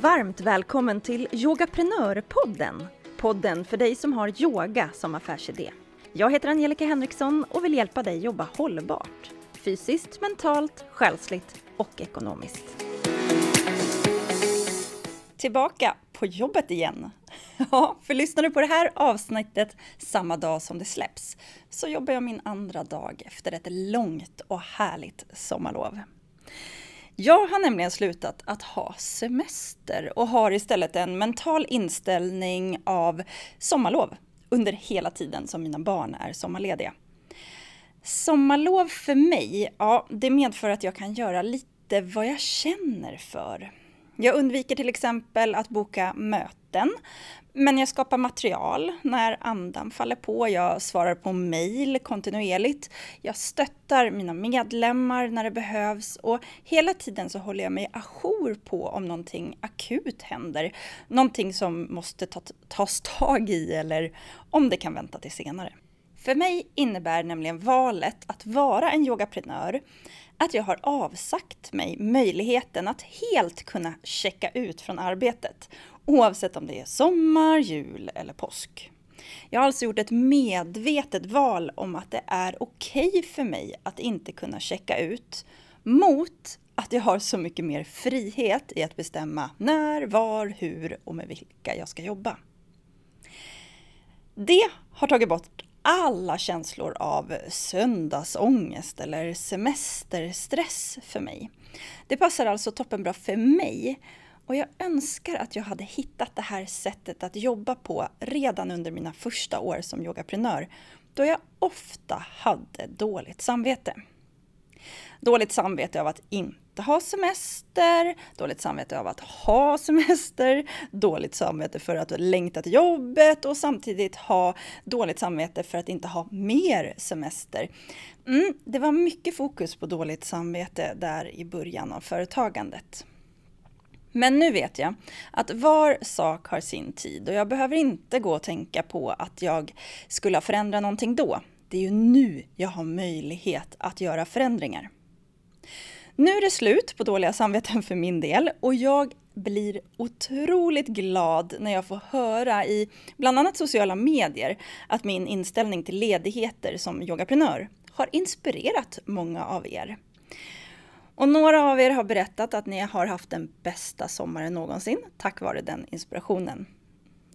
varmt välkommen till Yogaprenörpodden. Podden för dig som har yoga som affärsidé. Jag heter Angelica Henriksson och vill hjälpa dig jobba hållbart. Fysiskt, mentalt, själsligt och ekonomiskt. Tillbaka på jobbet igen. Ja, för lyssnar du på det här avsnittet samma dag som det släpps så jobbar jag min andra dag efter ett långt och härligt sommarlov. Jag har nämligen slutat att ha semester och har istället en mental inställning av sommarlov under hela tiden som mina barn är sommarlediga. Sommarlov för mig, ja, det medför att jag kan göra lite vad jag känner för. Jag undviker till exempel att boka möten, men jag skapar material när andan faller på. Jag svarar på mejl kontinuerligt. Jag stöttar mina medlemmar när det behövs och hela tiden så håller jag mig ajour på om någonting akut händer. Någonting som måste tas tag i eller om det kan vänta till senare. För mig innebär nämligen valet att vara en yogaprenör att jag har avsagt mig möjligheten att helt kunna checka ut från arbetet, oavsett om det är sommar, jul eller påsk. Jag har alltså gjort ett medvetet val om att det är okej okay för mig att inte kunna checka ut, mot att jag har så mycket mer frihet i att bestämma när, var, hur och med vilka jag ska jobba. Det har tagit bort alla känslor av söndagsångest eller semesterstress för mig. Det passar alltså toppenbra för mig och jag önskar att jag hade hittat det här sättet att jobba på redan under mina första år som yogaprenör, då jag ofta hade dåligt samvete. Dåligt samvete av att inte ha semester, dåligt samvete av att ha semester, dåligt samvete för att längta till jobbet och samtidigt ha dåligt samvete för att inte ha mer semester. Mm, det var mycket fokus på dåligt samvete där i början av företagandet. Men nu vet jag att var sak har sin tid och jag behöver inte gå och tänka på att jag skulle ha förändrat någonting då. Det är ju nu jag har möjlighet att göra förändringar. Nu är det slut på dåliga samveten för min del och jag blir otroligt glad när jag får höra i bland annat sociala medier att min inställning till ledigheter som yogaprenör har inspirerat många av er. Och några av er har berättat att ni har haft den bästa sommaren någonsin tack vare den inspirationen.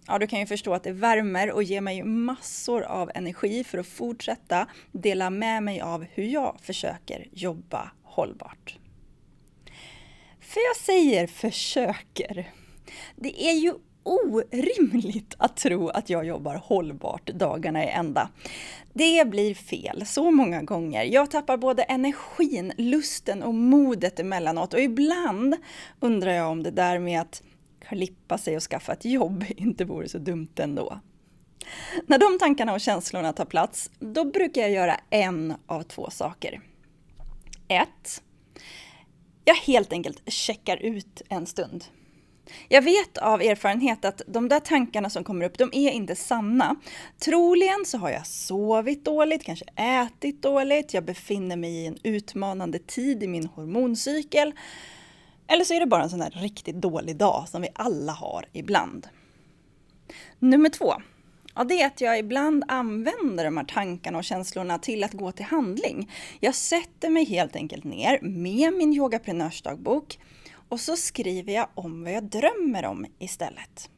Ja, du kan ju förstå att det värmer och ger mig massor av energi för att fortsätta dela med mig av hur jag försöker jobba hållbart. För jag säger försöker. Det är ju orimligt att tro att jag jobbar hållbart dagarna i ända. Det blir fel så många gånger. Jag tappar både energin, lusten och modet emellanåt och ibland undrar jag om det där med att klippa sig och skaffa ett jobb inte vore så dumt ändå. När de tankarna och känslorna tar plats, då brukar jag göra en av två saker. 1. Jag helt enkelt checkar ut en stund. Jag vet av erfarenhet att de där tankarna som kommer upp, de är inte sanna. Troligen så har jag sovit dåligt, kanske ätit dåligt, jag befinner mig i en utmanande tid i min hormoncykel. Eller så är det bara en sån där riktigt dålig dag som vi alla har ibland. Nummer två. Ja, det är att jag ibland använder de här tankarna och känslorna till att gå till handling. Jag sätter mig helt enkelt ner med min yogaprenörsdagbok och så skriver jag om vad jag drömmer om istället.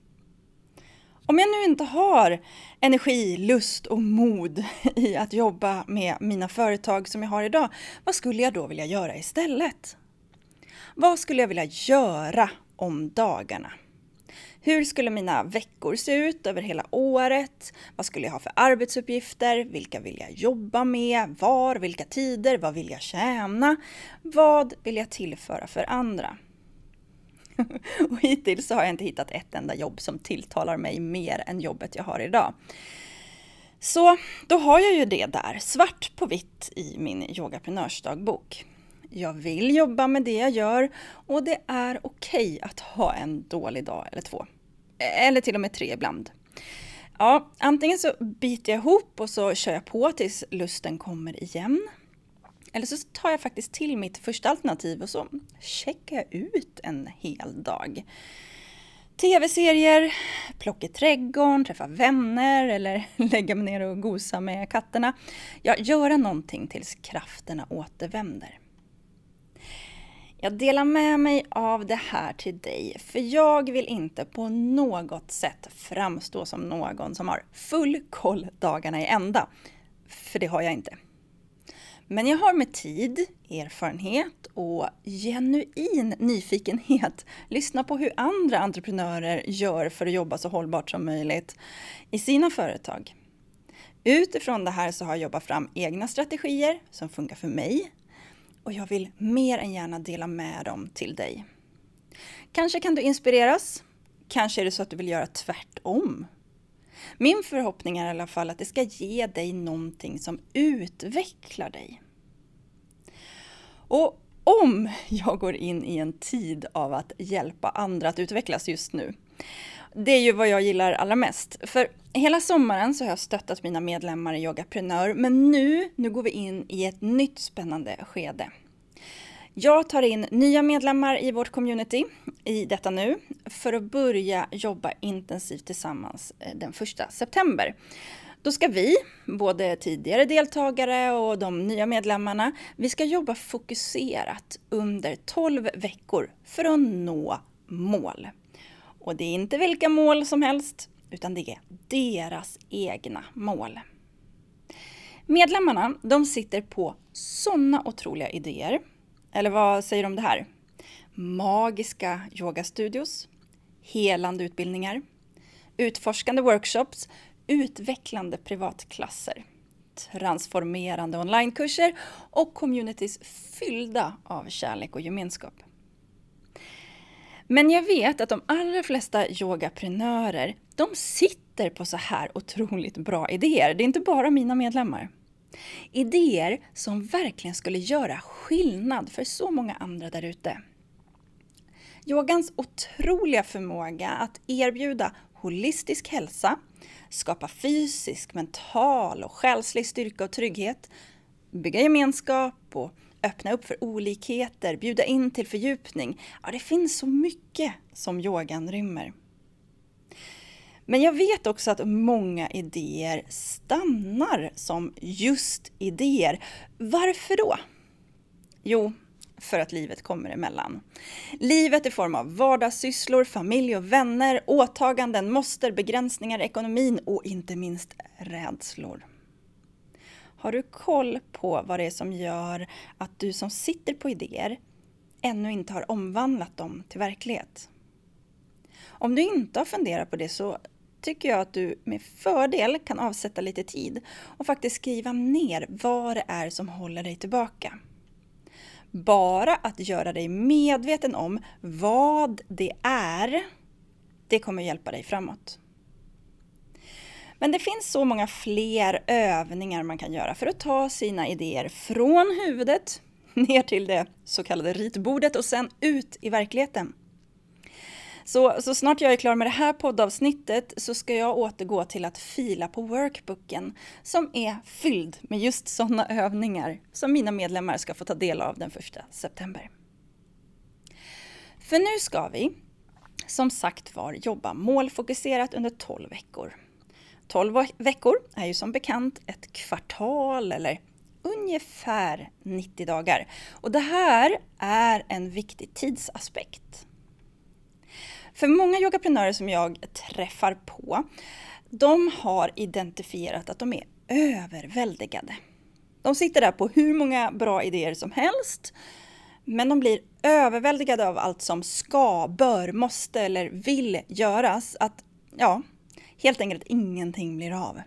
Om jag nu inte har energi, lust och mod i att jobba med mina företag som jag har idag, vad skulle jag då vilja göra istället? Vad skulle jag vilja göra om dagarna? Hur skulle mina veckor se ut över hela året? Vad skulle jag ha för arbetsuppgifter? Vilka vill jag jobba med? Var? Vilka tider? Vad vill jag tjäna? Vad vill jag tillföra för andra? och hittills så har jag inte hittat ett enda jobb som tilltalar mig mer än jobbet jag har idag. Så då har jag ju det där, svart på vitt i min yogaprenörsdagbok. Jag vill jobba med det jag gör och det är okej okay att ha en dålig dag eller två. Eller till och med tre ibland. Ja, antingen så biter jag ihop och så kör jag på tills lusten kommer igen. Eller så tar jag faktiskt till mitt första alternativ och så checkar jag ut en hel dag. TV-serier, plocka i trädgården, träffa vänner eller lägga mig ner och gosa med katterna. Ja, göra någonting tills krafterna återvänder. Jag delar med mig av det här till dig, för jag vill inte på något sätt framstå som någon som har full koll dagarna i ända. För det har jag inte. Men jag har med tid, erfarenhet och genuin nyfikenhet lyssnat på hur andra entreprenörer gör för att jobba så hållbart som möjligt i sina företag. Utifrån det här så har jag jobbat fram egna strategier som funkar för mig och jag vill mer än gärna dela med dem till dig. Kanske kan du inspireras. Kanske är det så att du vill göra tvärtom. Min förhoppning är i alla fall att det ska ge dig någonting som utvecklar dig. Och om jag går in i en tid av att hjälpa andra att utvecklas just nu, det är ju vad jag gillar allra mest. För hela sommaren så har jag stöttat mina medlemmar i Yogaprenör, men nu, nu går vi in i ett nytt spännande skede. Jag tar in nya medlemmar i vårt community i detta nu för att börja jobba intensivt tillsammans eh, den 1 september. Då ska vi, både tidigare deltagare och de nya medlemmarna, vi ska jobba fokuserat under 12 veckor för att nå mål. Och det är inte vilka mål som helst, utan det är deras egna mål. Medlemmarna, de sitter på sådana otroliga idéer. Eller vad säger du om det här? Magiska yogastudios, helande utbildningar, utforskande workshops, utvecklande privatklasser, transformerande onlinekurser och communities fyllda av kärlek och gemenskap. Men jag vet att de allra flesta yogaprenörer, de sitter på så här otroligt bra idéer. Det är inte bara mina medlemmar. Idéer som verkligen skulle göra skillnad för så många andra där ute. Yogans otroliga förmåga att erbjuda holistisk hälsa, skapa fysisk, mental och själslig styrka och trygghet, bygga gemenskap och öppna upp för olikheter, bjuda in till fördjupning. Ja, det finns så mycket som yogan rymmer. Men jag vet också att många idéer stannar som just idéer. Varför då? Jo, för att livet kommer emellan. Livet i form av vardagssysslor, familj och vänner, åtaganden, måste, begränsningar, ekonomin och inte minst rädslor. Har du koll på vad det är som gör att du som sitter på idéer ännu inte har omvandlat dem till verklighet? Om du inte har funderat på det så tycker jag att du med fördel kan avsätta lite tid och faktiskt skriva ner vad det är som håller dig tillbaka. Bara att göra dig medveten om vad det är, det kommer hjälpa dig framåt. Men det finns så många fler övningar man kan göra för att ta sina idéer från huvudet ner till det så kallade ritbordet och sen ut i verkligheten. Så, så snart jag är klar med det här poddavsnittet så ska jag återgå till att fila på workbooken som är fylld med just sådana övningar som mina medlemmar ska få ta del av den 1 september. För nu ska vi, som sagt var, jobba målfokuserat under 12 veckor. 12 veckor är ju som bekant ett kvartal eller ungefär 90 dagar. Och det här är en viktig tidsaspekt. För många yogaprenörer som jag träffar på, de har identifierat att de är överväldigade. De sitter där på hur många bra idéer som helst, men de blir överväldigade av allt som ska, bör, måste eller vill göras. Att, ja, helt enkelt ingenting blir av.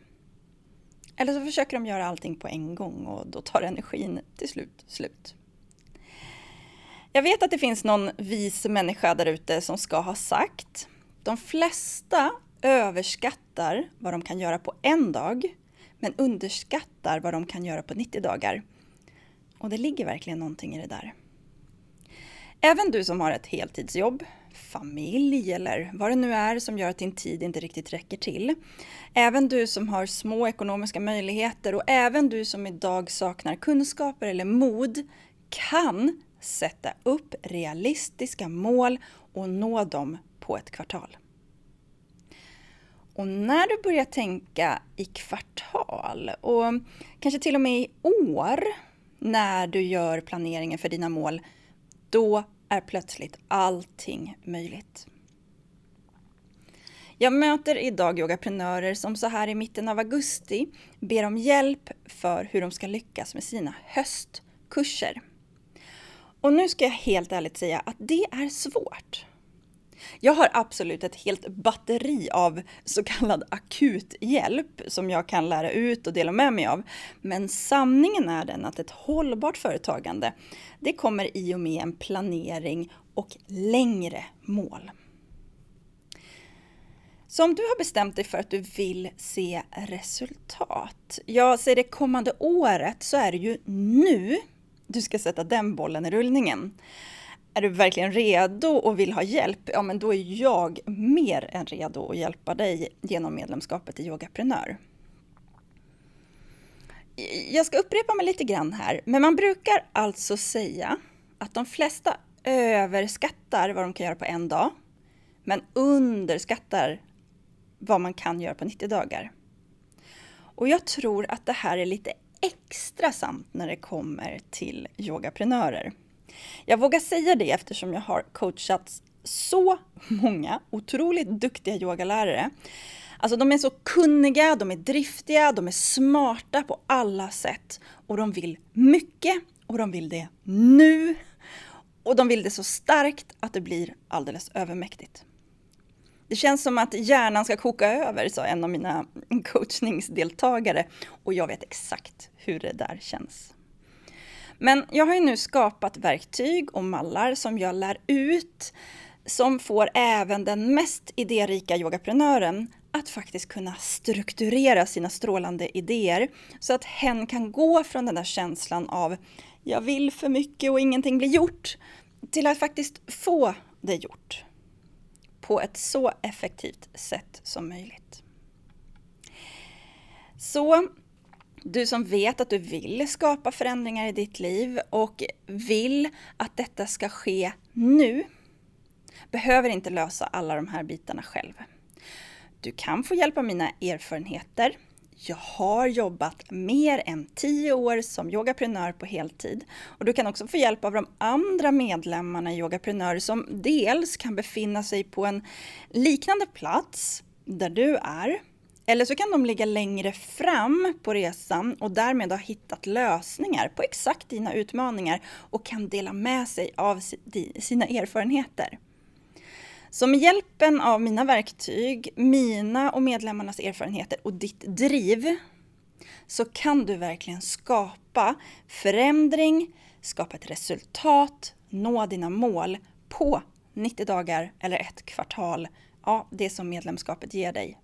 Eller så försöker de göra allting på en gång och då tar energin till slut slut. Jag vet att det finns någon vis människa där ute som ska ha sagt de flesta överskattar vad de kan göra på en dag men underskattar vad de kan göra på 90 dagar. Och det ligger verkligen någonting i det där. Även du som har ett heltidsjobb, familj eller vad det nu är som gör att din tid inte riktigt räcker till. Även du som har små ekonomiska möjligheter och även du som idag saknar kunskaper eller mod kan sätta upp realistiska mål och nå dem på ett kvartal. Och när du börjar tänka i kvartal och kanske till och med i år när du gör planeringen för dina mål, då är plötsligt allting möjligt. Jag möter idag yogaprenörer som så här i mitten av augusti ber om hjälp för hur de ska lyckas med sina höstkurser. Och nu ska jag helt ärligt säga att det är svårt. Jag har absolut ett helt batteri av så kallad akuthjälp som jag kan lära ut och dela med mig av. Men sanningen är den att ett hållbart företagande, det kommer i och med en planering och längre mål. Så om du har bestämt dig för att du vill se resultat, ja, säg det kommande året, så är det ju nu du ska sätta den bollen i rullningen. Är du verkligen redo och vill ha hjälp? Ja, men då är jag mer än redo att hjälpa dig genom medlemskapet i Yogaprenör. Jag ska upprepa mig lite grann här, men man brukar alltså säga att de flesta överskattar vad de kan göra på en dag, men underskattar vad man kan göra på 90 dagar. Och jag tror att det här är lite extra sant när det kommer till yogaprenörer. Jag vågar säga det eftersom jag har coachat så många otroligt duktiga yogalärare. Alltså de är så kunniga, de är driftiga, de är smarta på alla sätt. Och de vill mycket och de vill det nu. Och de vill det så starkt att det blir alldeles övermäktigt. Det känns som att hjärnan ska koka över, sa en av mina coachningsdeltagare. Och jag vet exakt hur det där känns. Men jag har ju nu skapat verktyg och mallar som jag lär ut som får även den mest idérika yogaprenören att faktiskt kunna strukturera sina strålande idéer så att hen kan gå från den där känslan av jag vill för mycket och ingenting blir gjort till att faktiskt få det gjort på ett så effektivt sätt som möjligt. Så du som vet att du vill skapa förändringar i ditt liv och vill att detta ska ske nu, behöver inte lösa alla de här bitarna själv. Du kan få hjälp av mina erfarenheter. Jag har jobbat mer än 10 år som yogaprenör på heltid. Och du kan också få hjälp av de andra medlemmarna i Yogaprenör som dels kan befinna sig på en liknande plats där du är, eller så kan de ligga längre fram på resan och därmed ha hittat lösningar på exakt dina utmaningar och kan dela med sig av sina erfarenheter. Så med hjälpen av mina verktyg, mina och medlemmarnas erfarenheter och ditt driv så kan du verkligen skapa förändring, skapa ett resultat, nå dina mål på 90 dagar eller ett kvartal. Ja, det som medlemskapet ger dig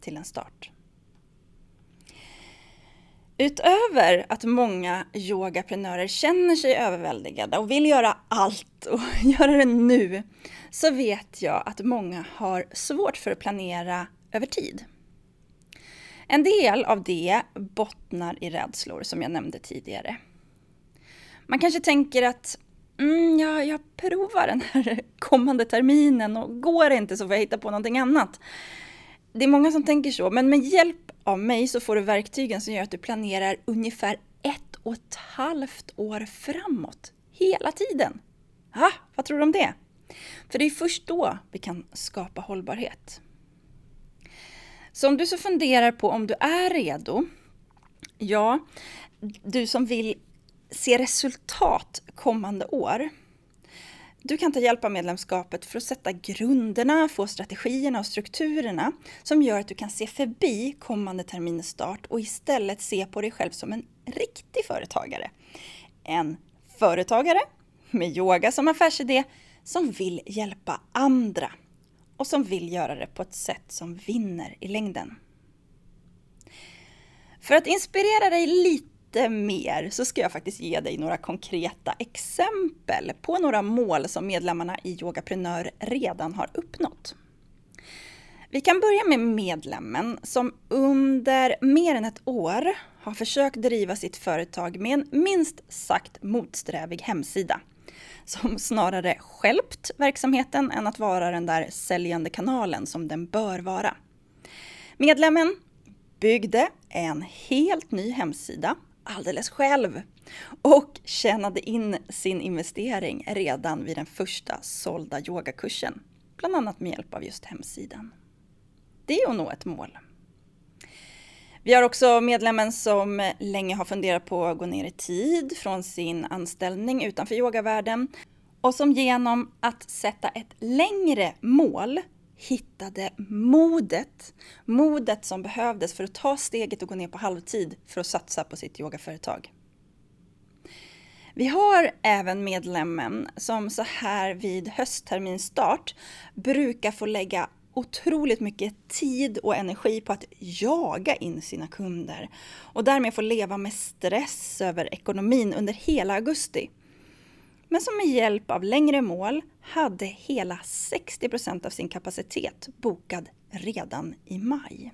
till en start. Utöver att många yogaprenörer känner sig överväldigade och vill göra allt och göra det nu, så vet jag att många har svårt för att planera över tid. En del av det bottnar i rädslor som jag nämnde tidigare. Man kanske tänker att mm, ja, jag provar den här kommande terminen och går det inte så får jag hitta på någonting annat. Det är många som tänker så, men med hjälp av mig så får du verktygen som gör att du planerar ungefär ett och ett halvt år framåt. Hela tiden! Ha, vad tror du om det? För det är först då vi kan skapa hållbarhet. Så om du så funderar på om du är redo, ja, du som vill se resultat kommande år, du kan ta hjälp av medlemskapet för att sätta grunderna, få strategierna och strukturerna som gör att du kan se förbi kommande termins start och istället se på dig själv som en riktig företagare. En företagare med yoga som affärsidé som vill hjälpa andra och som vill göra det på ett sätt som vinner i längden. För att inspirera dig lite lite mer så ska jag faktiskt ge dig några konkreta exempel på några mål som medlemmarna i Yogaprenör redan har uppnått. Vi kan börja med medlemmen som under mer än ett år har försökt driva sitt företag med en minst sagt motsträvig hemsida som snarare skälpt verksamheten än att vara den där säljande kanalen som den bör vara. Medlemmen byggde en helt ny hemsida alldeles själv och tjänade in sin investering redan vid den första sålda yogakursen, bland annat med hjälp av just hemsidan. Det är att nå ett mål. Vi har också medlemmen som länge har funderat på att gå ner i tid från sin anställning utanför yogavärlden och som genom att sätta ett längre mål hittade modet. Modet som behövdes för att ta steget och gå ner på halvtid för att satsa på sitt yogaföretag. Vi har även medlemmen som så här vid höstterminstart brukar få lägga otroligt mycket tid och energi på att jaga in sina kunder och därmed få leva med stress över ekonomin under hela augusti. Men som med hjälp av längre mål hade hela 60% av sin kapacitet bokad redan i maj.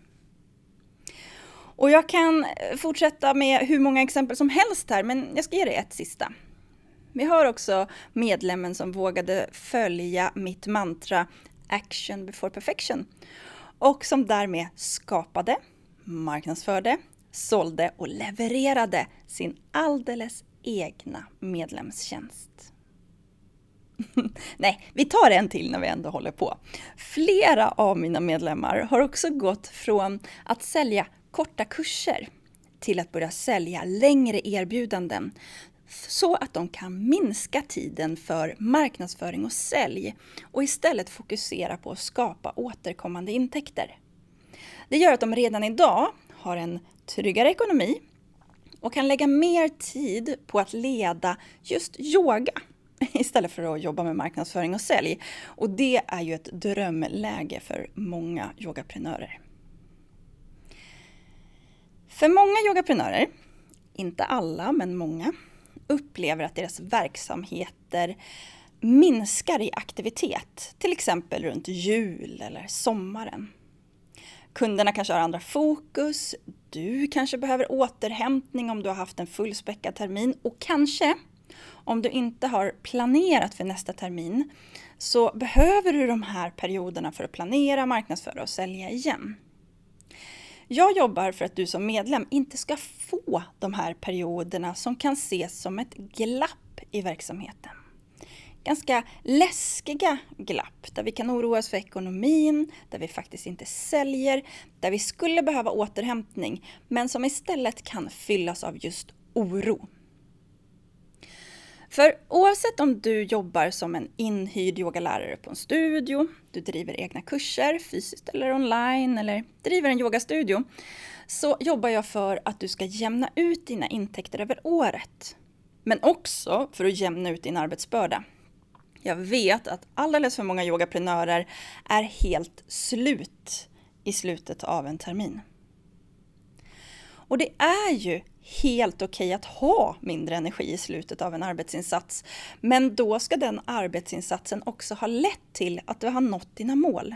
Och jag kan eh, fortsätta med hur många exempel som helst här, men jag ska ge dig ett sista. Vi har också medlemmen som vågade följa mitt mantra Action before perfection och som därmed skapade, marknadsförde, sålde och levererade sin alldeles egna medlemstjänst. Nej, vi tar en till när vi ändå håller på. Flera av mina medlemmar har också gått från att sälja korta kurser till att börja sälja längre erbjudanden så att de kan minska tiden för marknadsföring och sälj och istället fokusera på att skapa återkommande intäkter. Det gör att de redan idag har en tryggare ekonomi och kan lägga mer tid på att leda just yoga istället för att jobba med marknadsföring och sälj. Och det är ju ett drömläge för många yogaprenörer. För många yogaprenörer, inte alla men många, upplever att deras verksamheter minskar i aktivitet, till exempel runt jul eller sommaren. Kunderna kanske har andra fokus, du kanske behöver återhämtning om du har haft en fullspäckad termin och kanske om du inte har planerat för nästa termin så behöver du de här perioderna för att planera, marknadsföra och sälja igen. Jag jobbar för att du som medlem inte ska få de här perioderna som kan ses som ett glapp i verksamheten. Ganska läskiga glapp där vi kan oroa oss för ekonomin, där vi faktiskt inte säljer, där vi skulle behöva återhämtning men som istället kan fyllas av just oro. För oavsett om du jobbar som en inhyrd yogalärare på en studio, du driver egna kurser fysiskt eller online eller driver en yogastudio så jobbar jag för att du ska jämna ut dina intäkter över året. Men också för att jämna ut din arbetsbörda. Jag vet att alldeles för många yogaprenörer är helt slut i slutet av en termin. Och det är ju helt okej okay att ha mindre energi i slutet av en arbetsinsats. Men då ska den arbetsinsatsen också ha lett till att du har nått dina mål.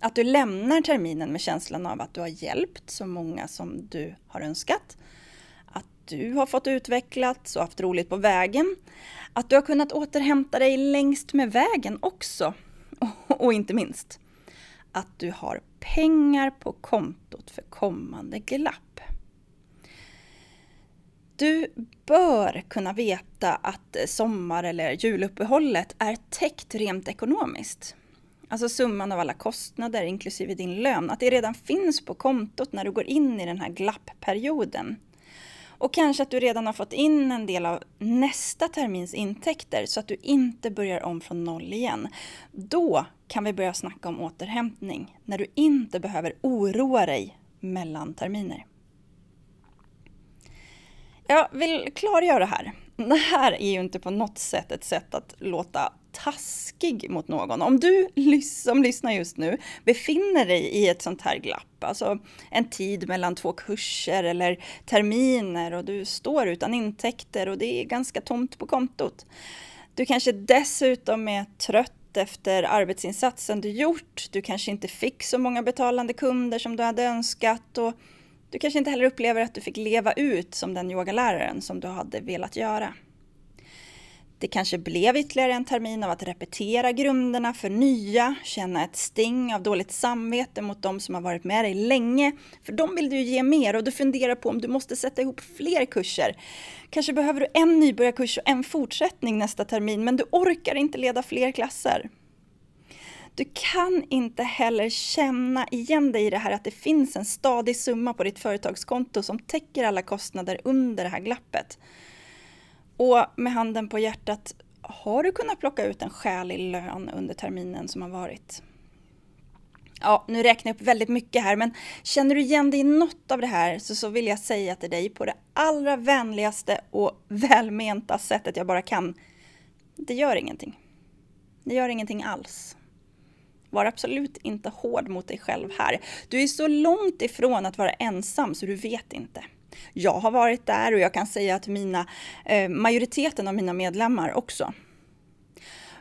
Att du lämnar terminen med känslan av att du har hjälpt så många som du har önskat. Att du har fått utvecklats och haft roligt på vägen. Att du har kunnat återhämta dig längst med vägen också. Och inte minst, att du har pengar på kontot för kommande glapp. Du bör kunna veta att sommar eller juluppehållet är täckt rent ekonomiskt. Alltså summan av alla kostnader inklusive din lön, att det redan finns på kontot när du går in i den här glappperioden. Och kanske att du redan har fått in en del av nästa termins intäkter så att du inte börjar om från noll igen. Då kan vi börja snacka om återhämtning, när du inte behöver oroa dig mellan terminer. Jag vill klargöra här. Det här är ju inte på något sätt ett sätt att låta taskig mot någon. Om du som lyssnar just nu befinner dig i ett sånt här glapp, alltså en tid mellan två kurser eller terminer och du står utan intäkter och det är ganska tomt på kontot. Du kanske dessutom är trött efter arbetsinsatsen du gjort. Du kanske inte fick så många betalande kunder som du hade önskat och du kanske inte heller upplever att du fick leva ut som den yogaläraren som du hade velat göra. Det kanske blev ytterligare en termin av att repetera grunderna för nya, känna ett sting av dåligt samvete mot de som har varit med dig länge, för de vill du ju ge mer och du funderar på om du måste sätta ihop fler kurser. Kanske behöver du en nybörjarkurs och en fortsättning nästa termin, men du orkar inte leda fler klasser. Du kan inte heller känna igen dig i det här att det finns en stadig summa på ditt företagskonto som täcker alla kostnader under det här glappet. Och med handen på hjärtat, har du kunnat plocka ut en skälig lön under terminen som har varit? Ja, nu räknar jag upp väldigt mycket här, men känner du igen dig i något av det här så, så vill jag säga till dig på det allra vänligaste och välmenta sättet jag bara kan. Det gör ingenting. Det gör ingenting alls. Var absolut inte hård mot dig själv här. Du är så långt ifrån att vara ensam så du vet inte. Jag har varit där och jag kan säga att mina, eh, majoriteten av mina medlemmar också.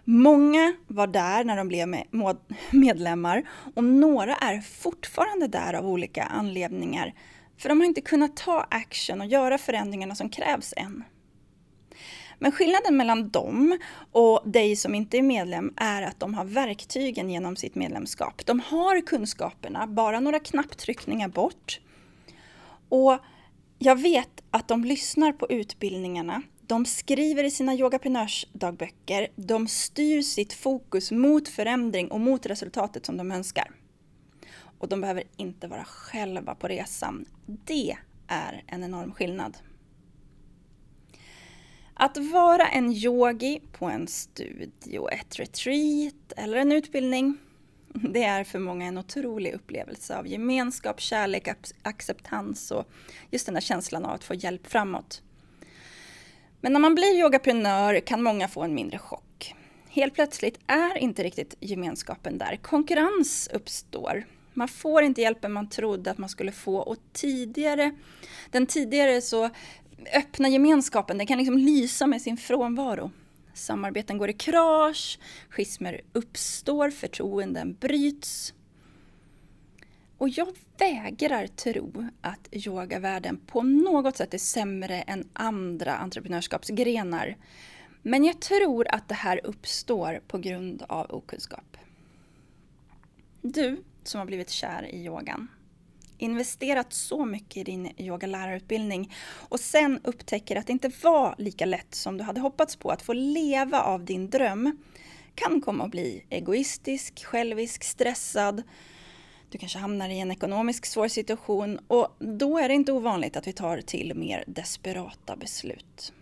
Många var där när de blev medlemmar och några är fortfarande där av olika anledningar. För de har inte kunnat ta action och göra förändringarna som krävs än. Men skillnaden mellan dem och dig som inte är medlem är att de har verktygen genom sitt medlemskap. De har kunskaperna, bara några knapptryckningar bort. Och jag vet att de lyssnar på utbildningarna, de skriver i sina yogaprenörsdagböcker, de styr sitt fokus mot förändring och mot resultatet som de önskar. Och de behöver inte vara själva på resan. Det är en enorm skillnad. Att vara en yogi på en studio, ett retreat eller en utbildning det är för många en otrolig upplevelse av gemenskap, kärlek, acceptans och just den där känslan av att få hjälp framåt. Men när man blir yogaprenör kan många få en mindre chock. Helt plötsligt är inte riktigt gemenskapen där. Konkurrens uppstår. Man får inte hjälpen man trodde att man skulle få och tidigare, den tidigare så öppna gemenskapen, den kan liksom lysa med sin frånvaro. Samarbeten går i krasch, schismer uppstår, förtroenden bryts. Och jag vägrar tro att yogavärlden på något sätt är sämre än andra entreprenörskapsgrenar. Men jag tror att det här uppstår på grund av okunskap. Du som har blivit kär i yogan, investerat så mycket i din yogalärarutbildning och sen upptäcker att det inte var lika lätt som du hade hoppats på att få leva av din dröm kan komma att bli egoistisk, självisk, stressad. Du kanske hamnar i en ekonomisk svår situation och då är det inte ovanligt att vi tar till mer desperata beslut.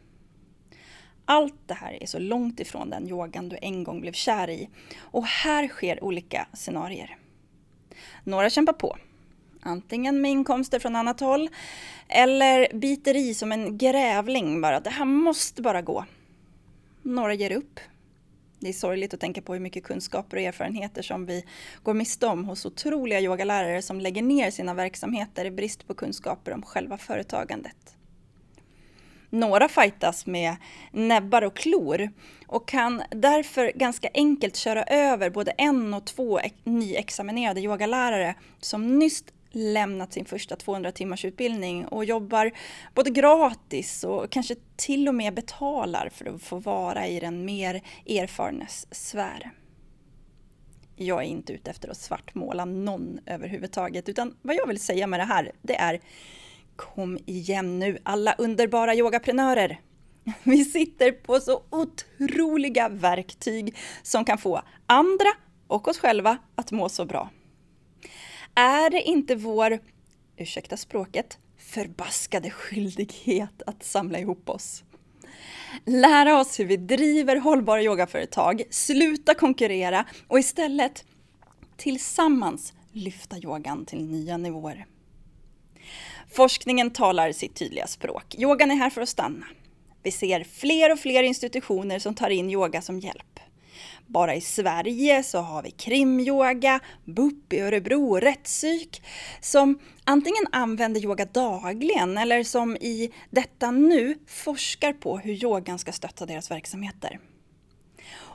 Allt det här är så långt ifrån den yogan du en gång blev kär i och här sker olika scenarier. Några kämpar på Antingen med inkomster från annat håll eller biter i som en grävling bara. Det här måste bara gå. Några ger upp. Det är sorgligt att tänka på hur mycket kunskaper och erfarenheter som vi går miste om hos otroliga yogalärare som lägger ner sina verksamheter i brist på kunskaper om själva företagandet. Några fightas med näbbar och klor och kan därför ganska enkelt köra över både en och två nyexaminerade yogalärare som nyss lämnat sin första 200 timmars utbildning och jobbar både gratis och kanske till och med betalar för att få vara i den mer erfarnes sfär. Jag är inte ute efter att svartmåla någon överhuvudtaget utan vad jag vill säga med det här det är Kom igen nu alla underbara yogaprenörer! Vi sitter på så otroliga verktyg som kan få andra och oss själva att må så bra. Är det inte vår, ursäkta språket, förbaskade skyldighet att samla ihop oss? Lära oss hur vi driver hållbara yogaföretag, sluta konkurrera och istället tillsammans lyfta yogan till nya nivåer. Forskningen talar sitt tydliga språk. Yogan är här för att stanna. Vi ser fler och fler institutioner som tar in yoga som hjälp. Bara i Sverige så har vi krimyoga, BUP i Örebro rättspsyk som antingen använder yoga dagligen eller som i detta nu forskar på hur yogan ska stötta deras verksamheter.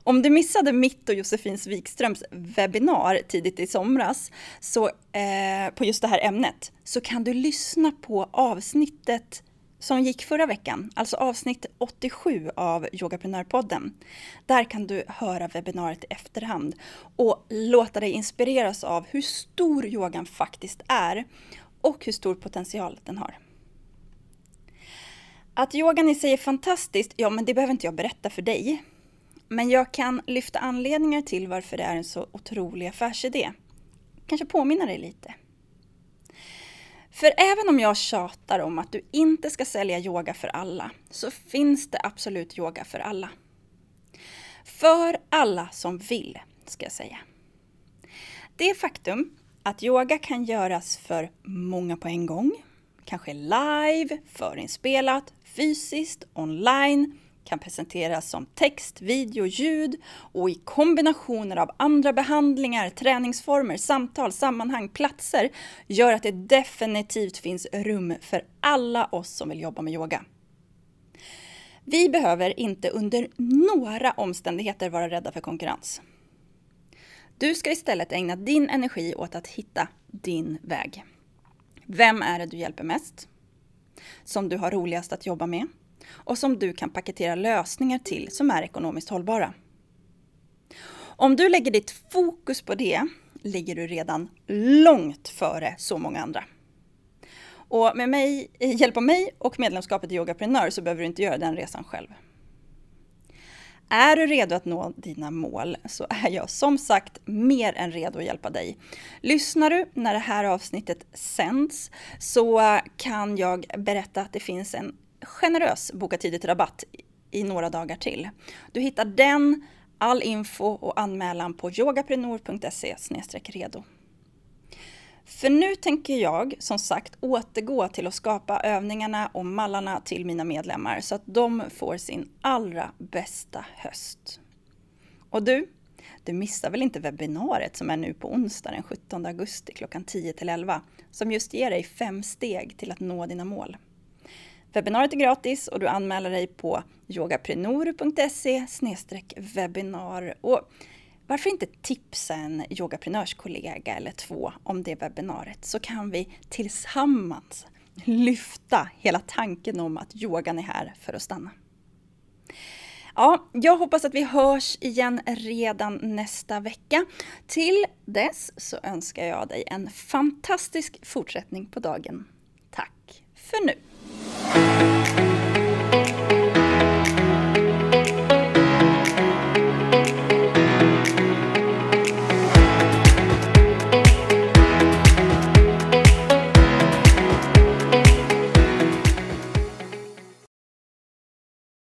Om du missade mitt och Josefins Wikströms webbinar tidigt i somras så, eh, på just det här ämnet så kan du lyssna på avsnittet som gick förra veckan, alltså avsnitt 87 av Yogaprenörpodden. Där kan du höra webbinariet i efterhand och låta dig inspireras av hur stor yogan faktiskt är och hur stor potential den har. Att yogan i sig är fantastiskt, ja men det behöver inte jag berätta för dig. Men jag kan lyfta anledningar till varför det är en så otrolig affärsidé. Kanske påminna dig lite. För även om jag tjatar om att du inte ska sälja yoga för alla, så finns det absolut yoga för alla. För alla som vill, ska jag säga. Det faktum att yoga kan göras för många på en gång, kanske live, förinspelat, fysiskt, online, kan presenteras som text, video, ljud och i kombinationer av andra behandlingar, träningsformer, samtal, sammanhang, platser gör att det definitivt finns rum för alla oss som vill jobba med yoga. Vi behöver inte under några omständigheter vara rädda för konkurrens. Du ska istället ägna din energi åt att hitta din väg. Vem är det du hjälper mest? Som du har roligast att jobba med? Och som du kan paketera lösningar till som är ekonomiskt hållbara. Om du lägger ditt fokus på det ligger du redan långt före så många andra. Och med mig, hjälp av mig och medlemskapet i Yogaprenör så behöver du inte göra den resan själv. Är du redo att nå dina mål så är jag som sagt mer än redo att hjälpa dig. Lyssnar du när det här avsnittet sänds så kan jag berätta att det finns en generös boka tidigt rabatt i några dagar till. Du hittar den, all info och anmälan på yogaprenor.se redo. För nu tänker jag som sagt återgå till att skapa övningarna och mallarna till mina medlemmar så att de får sin allra bästa höst. Och du, du missar väl inte webbinariet som är nu på onsdag den 17 augusti klockan 10 till 11 som just ger dig fem steg till att nå dina mål. Webbinariet är gratis och du anmäler dig på yogaprenor.se webbinar. Och varför inte tipsa en yogaprenörskollega eller två om det webbinariet så kan vi tillsammans lyfta hela tanken om att yogan är här för att stanna. Ja, jag hoppas att vi hörs igen redan nästa vecka. Till dess så önskar jag dig en fantastisk fortsättning på dagen. Tack för nu! Thank you.